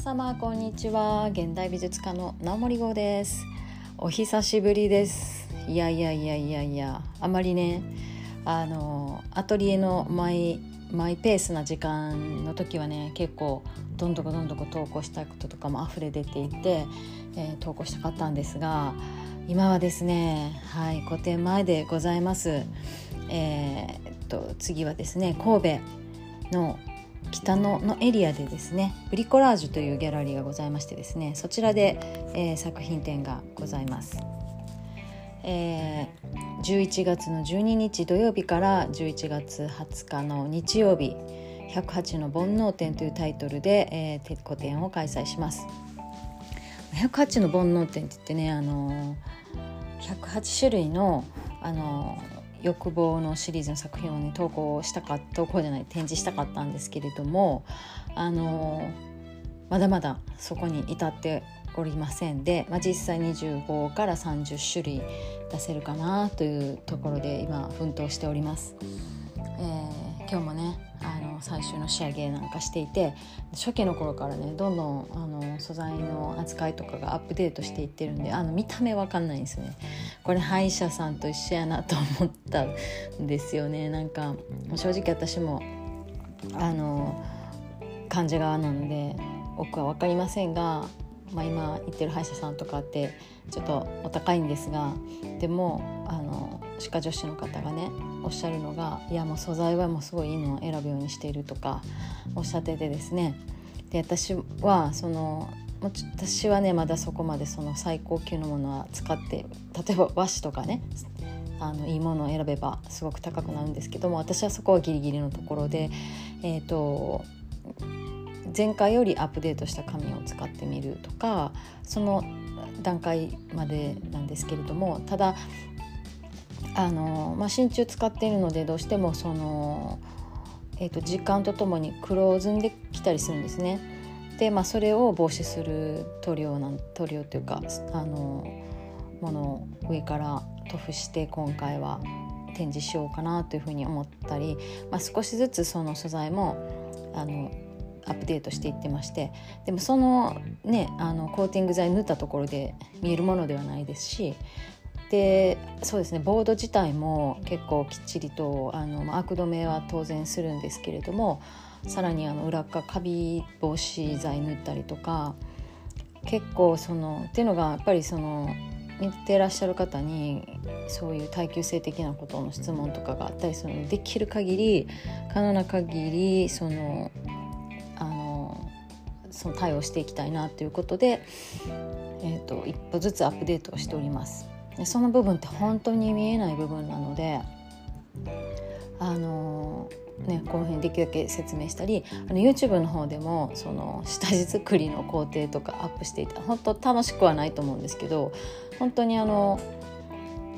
様こんにちは。現代美術家の直森号です。お久しぶりです。いやいやいやいやいや。あまりねあのアトリエのマイマイペースな時間の時はね結構どんどこどんどこ投稿したこととかも溢れ出ていて、えー、投稿したかったんですが今はですねはい個展前でございます。えー、っと次はですね神戸の北野のエリアでですねブリコラージュというギャラリーがございましてですねそちらで、えー、作品展がございます。えー、11月の12日土曜日から11月20日の日曜日「108の煩悩展」というタイトルで、えー、個展を開催します。108の煩悩展って言ってねあの108種類のあの欲望のシリーズの作品をね投稿したか投稿じゃない展示したかったんですけれどもあのまだまだそこに至っておりませんで、まあ、実際25から30種類出せるかなというところで今奮闘しております。えー、今日もねあの最終の仕上げなんかしていて初期の頃からねどんどんあの素材の扱いとかがアップデートしていってるんであの見た目わかんないんですね。これ歯医者さんと一緒やなと思ったんですよね。なんか正直私もあの患者側なので僕は分かりませんが、まあ、今行ってる歯医者さんとかってちょっとお高いんですがでもあの歯科助手の方がねおっしゃるのがいやもう素材はもうすごいいいのを選ぶようにしているとかおっしゃっててですね。で私はその私はねまだそこまでその最高級のものは使って例えば和紙とかねあのいいものを選べばすごく高くなるんですけども私はそこはギリギリのところで、えーと、前回よりアップデートした紙を使ってみるとかその段階までなんですけれどもただあの、まあ、真鍮使っているのでどうしてもその、えーと、時間とともに黒ずんできたりするんですね。で、まあ、それを防止する塗料なん塗料というかあのものを上から塗布して今回は展示しようかなというふうに思ったり、まあ、少しずつその素材もあのアップデートしていってましてでもそのねあのコーティング剤塗ったところで見えるものではないですしでそうですねボード自体も結構きっちりとあの、まあ、悪止めは当然するんですけれどもさらにあの裏側カビ防止剤塗ったりとか結構そのっていうのがやっぱりその見てらっしゃる方にそういう耐久性的なことの質問とかがあったりするのでできる限り可能な限りそのあのその対応していきたいなということで、えーと一歩ずつアップデートをしております。その部分って本当に見えない部分なのであのね、この辺できるだけ説明したりあの YouTube の方でもその下地作りの工程とかアップしていて本当楽しくはないと思うんですけど本当にあの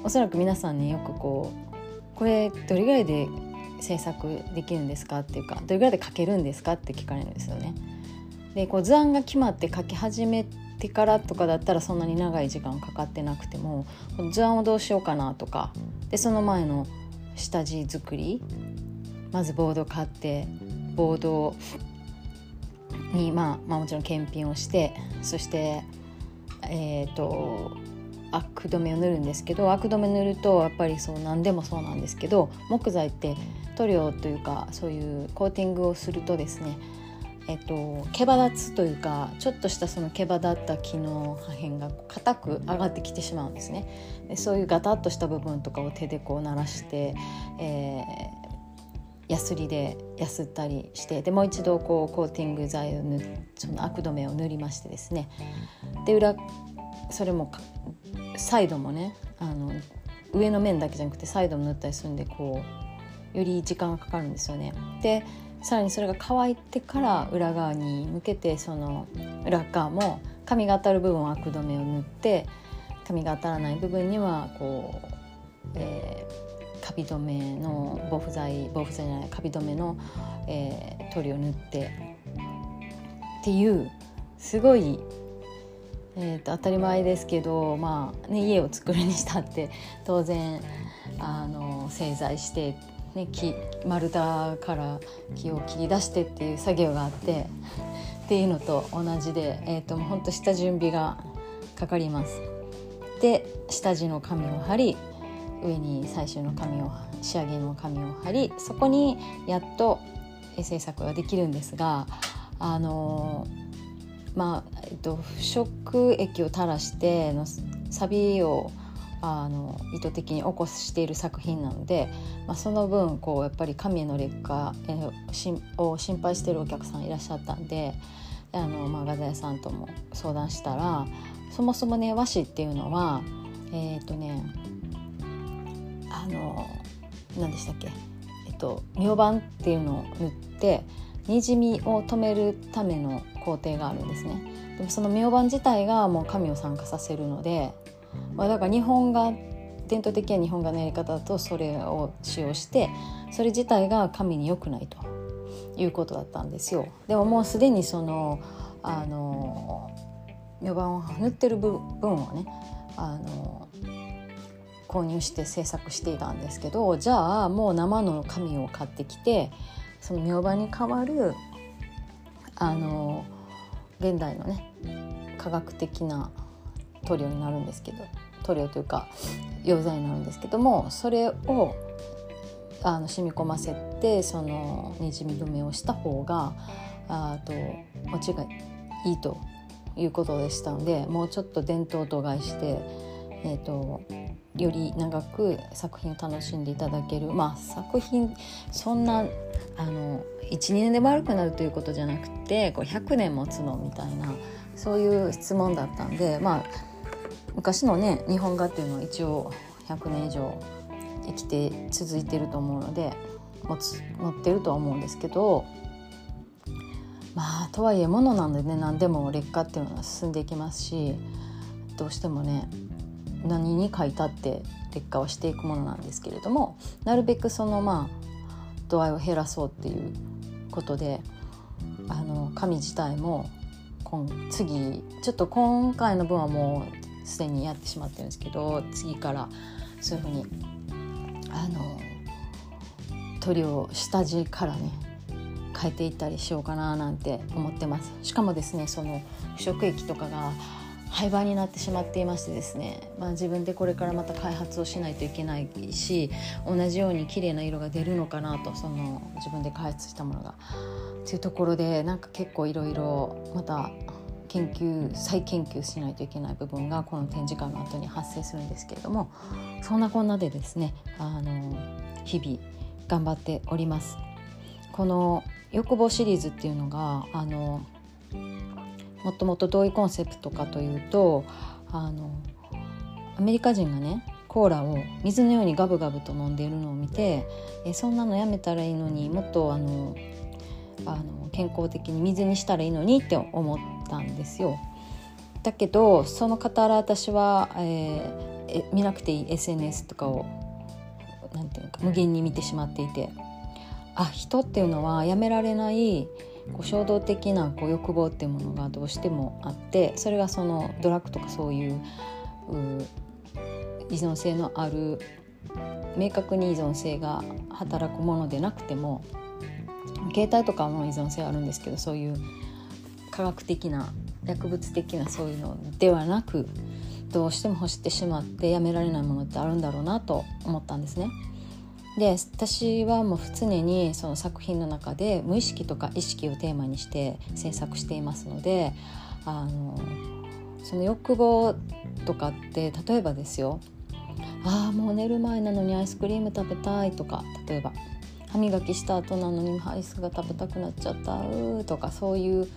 おそらく皆さんによくこうこれどれぐらいで制作できるんですかっていうかどれぐらいで書けるんですかって聞かれるんですよね。でこう図案が決まって書き始めてからとかだったらそんなに長い時間かかってなくても図案をどうしようかなとか。でその前の下地作り。まずボード買ってボードに、まあ、まあもちろん検品をしてそしてえっ、ー、とアク止めを塗るんですけどアク止め塗るとやっぱりそう何でもそうなんですけど木材って塗料というかそういうコーティングをするとですねえっと、毛羽立つというかちょっとしたその毛羽立った木の破片が硬く上がってきてしまうんですねでそういうガタッとした部分とかを手でこう鳴らして、えー、ヤスリでやすったりしてでもう一度こうコーティング剤を塗その悪止めを塗りましてですねで裏それもサイドもねあの上の面だけじゃなくてサイドも塗ったりするんでこうより時間がかかるんですよね。でさらにそれが乾いてから裏側に向けてその裏側も髪が当たる部分は悪止めを塗って髪が当たらない部分にはこう、えー、カビ止めの防腐剤防腐剤じゃないカビ止めの、えー、塗料を塗ってっていうすごい、えーと、と当たり前ですけど、まあね、家を作るにしたって当然あの製材してね、木丸太から木を切り出してっていう作業があってっていうのと同じで、えーと、もうほんと下準備がかかります。で下地の紙を貼り上に最終の紙を仕上げの紙を貼りそこにやっと制作ができるんですがあのまあ、えっと、腐食液を垂らしてのサビをあの意図的に起こしている作品なので、まあ、その分こうやっぱり紙への劣化、えー、を心配しているお客さんいらっしゃったんであの、まあ、画材屋さんとも相談したらそもそもね和紙っていうのはえっ、ー、とねあの何でしたっけえっと明板っていうのを塗ってにじみを止めるための工程があるんですね。でもその明板自体がもう紙を酸化させるのでまあ、だから日本画伝統的な日本画のやり方だとそれを使用してそれ自体が紙に良くないということだったんですよ。でももうすでにそのあの予板を塗ってる部分をねあの購入して制作していたんですけどじゃあもう生の紙を買ってきてその明板に代わるあの現代のね科学的な塗料になるんですけど塗料というか溶剤になるんですけどもそれをあの染み込ませてそのにじみ止めをした方があと持ちがいいということでしたのでもうちょっと伝統と外して、えーと、より長く作品を楽しんでいただける。まあ作品そんな12年で悪くなるということじゃなくてこう100年持つのみたいなそういう質問だったんでまあ昔のね日本画っていうのは一応100年以上生きて続いてると思うので持つ持ってるとは思うんですけどまあとはいえものなのでね何でも劣化っていうのは進んでいきますしどうしてもね何に書いたって劣化はしていくものなんですけれどもなるべくそのまあ度合いを減らそうっていうことであの紙自体も今次ちょっと今回の分はもうすでにやってしまってるんですけど次からそういうふうにあの鳥を下地からね変えていったりしようかななんて思ってます。しかもですねその腐食液とかが廃盤になってしまっていましてですね、まあ、自分でこれからまた開発をしないといけないし同じように綺麗な色が出るのかなとその自分で開発したものが。というところでなんか結構いろいろまた研究再研究しないといけない部分がこの展示会の後に発生するんですけれどもそんなこんなでですねあの日々頑張っております。この欲望シリーズっていうのがあのもともっとどういうコンセプトかというとあのアメリカ人がねコーラを水のようにガブガブと飲んでいるのを見てえそんなのやめたらいいのにもっとあのあの健康的に水にしたらいいのにって思ったんですよ。だけどその傍ら私は、えー、見なくていい SNS とかをなんていうか無限に見てしまっていてあ人っていうのはやめられないこう衝動的なこう欲望っていうものがどうしてもあってそれがそのドラッグとかそういう依存性のある明確に依存性が働くものでなくても携帯とかも依存性あるんですけどそういう科学的な薬物的なそういうのではなくどうしても欲してしまってやめられないものってあるんだろうなと思ったんですね。で私はもう常にその作品の中で無意識とか意識をテーマにして制作していますのであのその欲望とかって例えばですよああもう寝る前なのにアイスクリーム食べたいとか例えば歯磨きした後なのにアイスが食べたくなっちゃったとかそういう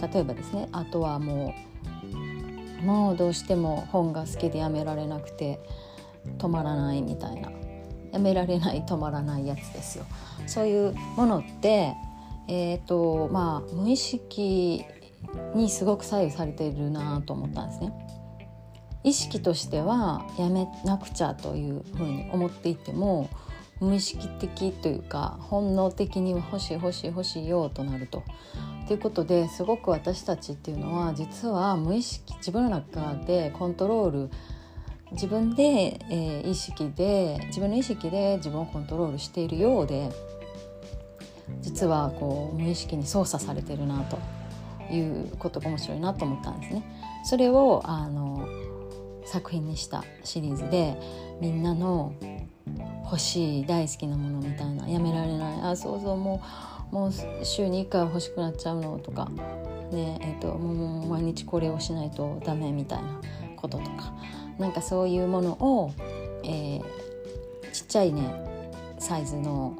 例えばですねあとはもうもうどうしても本が好きでやめられなくて止まらないみたいなやめられない止まらないやつですよ。そういうものってえーとまあ、無意識にすごく左右されているなと思ったんですね。意識としてはやめなくちゃというふうに思っていても無意識的というか本能的に欲しい欲しい欲しいよとなると。ということですごく私たちっていうのは実は無意識自分の中でコントロール自分で、えー、意識で自分の意識で自分をコントロールしているようで実はこう無意識に操作されてるなということが面白いなと思ったんですね。それをあの作品にしたシリーズでみんなの欲しい大好きなものみたいなやめられない。あそうそうもうもう週に1回欲しくなっちゃうのとか、ねえーと、もう毎日これをしないとダメみたいなこととか。なんかそういうものを、えー、ちっちゃいねサイズの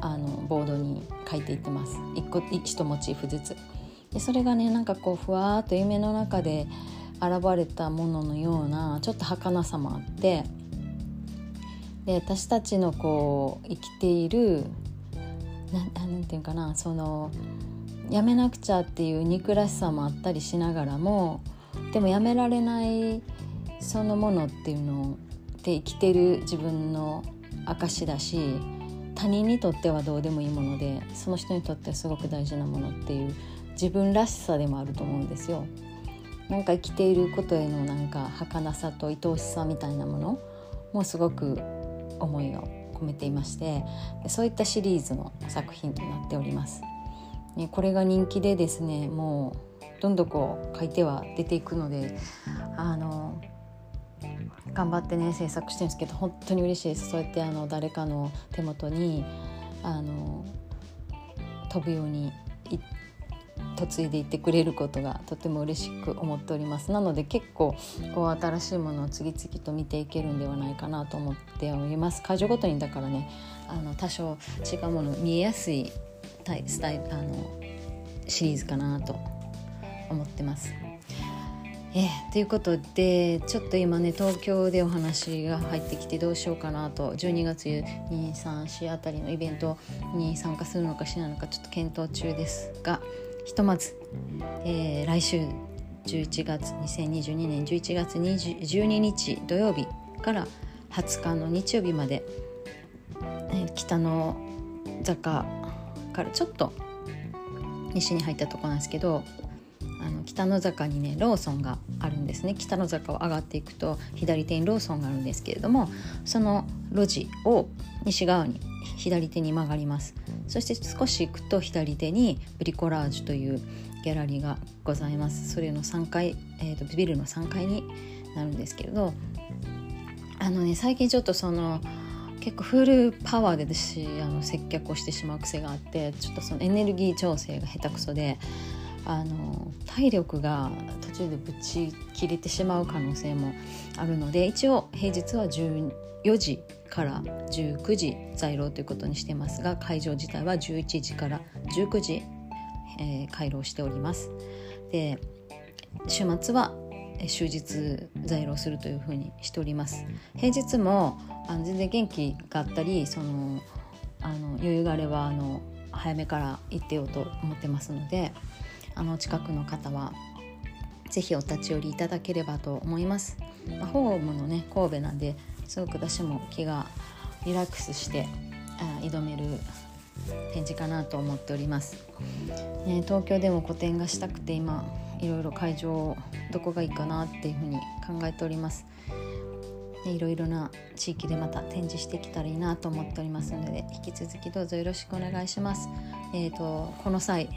あのボードに書いていってます。1個1モチーフずつ。でそれがねなんかこうふわっと夢の中で現れたもののようなちょっと儚さもあって。で私たちのこう生きている何て言うかなそのやめなくちゃっていう憎らしさもあったりしながらもでもやめられないそのものっていうので生きてる自分の証だし他人にとってはどうでもいいものでその人にとってはすごく大事なものっていう自分らしさでもあると思うんですよ。なんか生きていることへのなんか儚さと愛おしさみたいなものもすごく思いを込めていましてそういったシリーズの作品となっております。これが人気でですねもうどんどんこう書いては出ていくのであの頑張ってね制作してるんですけど本当に嬉しいですそうやってあの誰かの手元にあの飛ぶように嫁いでいってくれることがとても嬉しく思っておりますなので結構こう新しいものを次々と見ていけるんではないかなと思っております会場ごとにだからねあの多少違うもの見えやすいスタイルあのシリーズかなと思ってます。えー、ということでちょっと今ね東京でお話が入ってきてどうしようかなと12月234あたりのイベントに参加するのかしないのかちょっと検討中ですがひとまず、えー、来週11月2022年11月12日土曜日から20日の日曜日まで、えー、北の坂からちょっと西に入ったとこなんですけどあの北の坂にねローソンがあるんですね。北の坂を上がっていくと左手にローソンがあるんですけれどもその路地を西側に左手に曲がります。そして少し行くと左手にブリコラージュというギャラリーがございます。それの3階、えーと、ビルの3階になるんですけれどあのね最近ちょっとその結構フルパワーで私あの接客をしてしまう癖があってちょっとそのエネルギー調整が下手くそであの体力が途中でぶち切れてしまう可能性もあるので一応平日は14時から19時在廊ということにしてますが会場自体は11時から19時、えー、開廊しております。で週末は終日在廊するというふうにしております。平日もあの全然元気があったりそのあの余裕があればあの早めから行ってようと思ってますのであの近くの方は是非お立ち寄りいただければと思います、まあ、ホームのね神戸なんですごく私も気がリラックスしてあ挑める展示かなと思っております、ね、東京でも個展がしたくて今いろいろ会場どこがいいかなっていうふうに考えております。いろいろな地域でまた展示してきたらいいなと思っておりますので引き続きどうぞよろしくお願いします。えーと、この際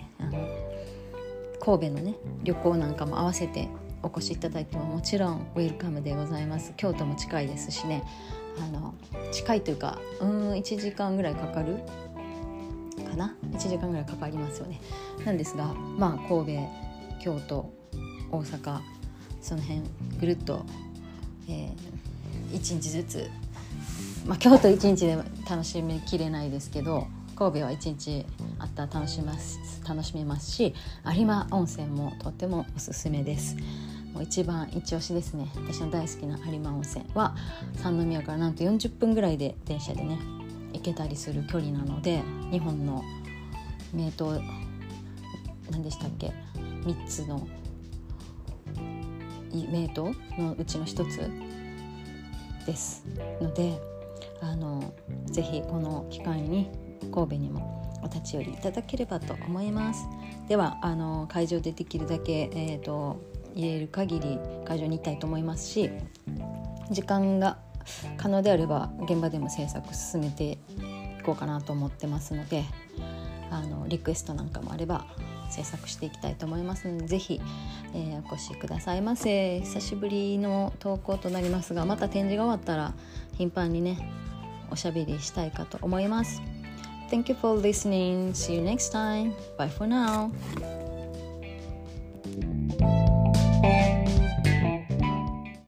神戸のね旅行なんかも合わせてお越しいただいてももちろんウェルカムでございます。京都も近いですしね。あの近いというかうん1時間ぐらいかかるかな？1時間ぐらいかかりますよね。なんですがまあ神戸京都大阪その辺ぐるっと、えー、1日ずつ、まあ、京都1日で楽しみきれないですけど神戸は1日あったら楽します。楽しめます。し有馬温泉もとってもおすすめです。もう一番一押しですね。私の大好きな有馬温泉は三宮からなんと40分ぐらいで電車でね行けたりする距離なので日本の名湯何でしたっけ？3つの名湯のうちの1つですのであのぜひこの機会に神戸にもお立ち寄りいただければと思いますではあの会場でできるだけ、えーと、と入れる限り会場に行きたいと思いますし時間が可能であれば現場でも制作進めていこうかなと思ってますのであのリクエストなんかもあれば制作していきたいと思いますので是非、えー、お越しくださいませ久しぶりの投稿となりますがまた展示が終わったら頻繁にねおしゃべりしたいかと思います。Thank you for listening. See you next time. Bye for now.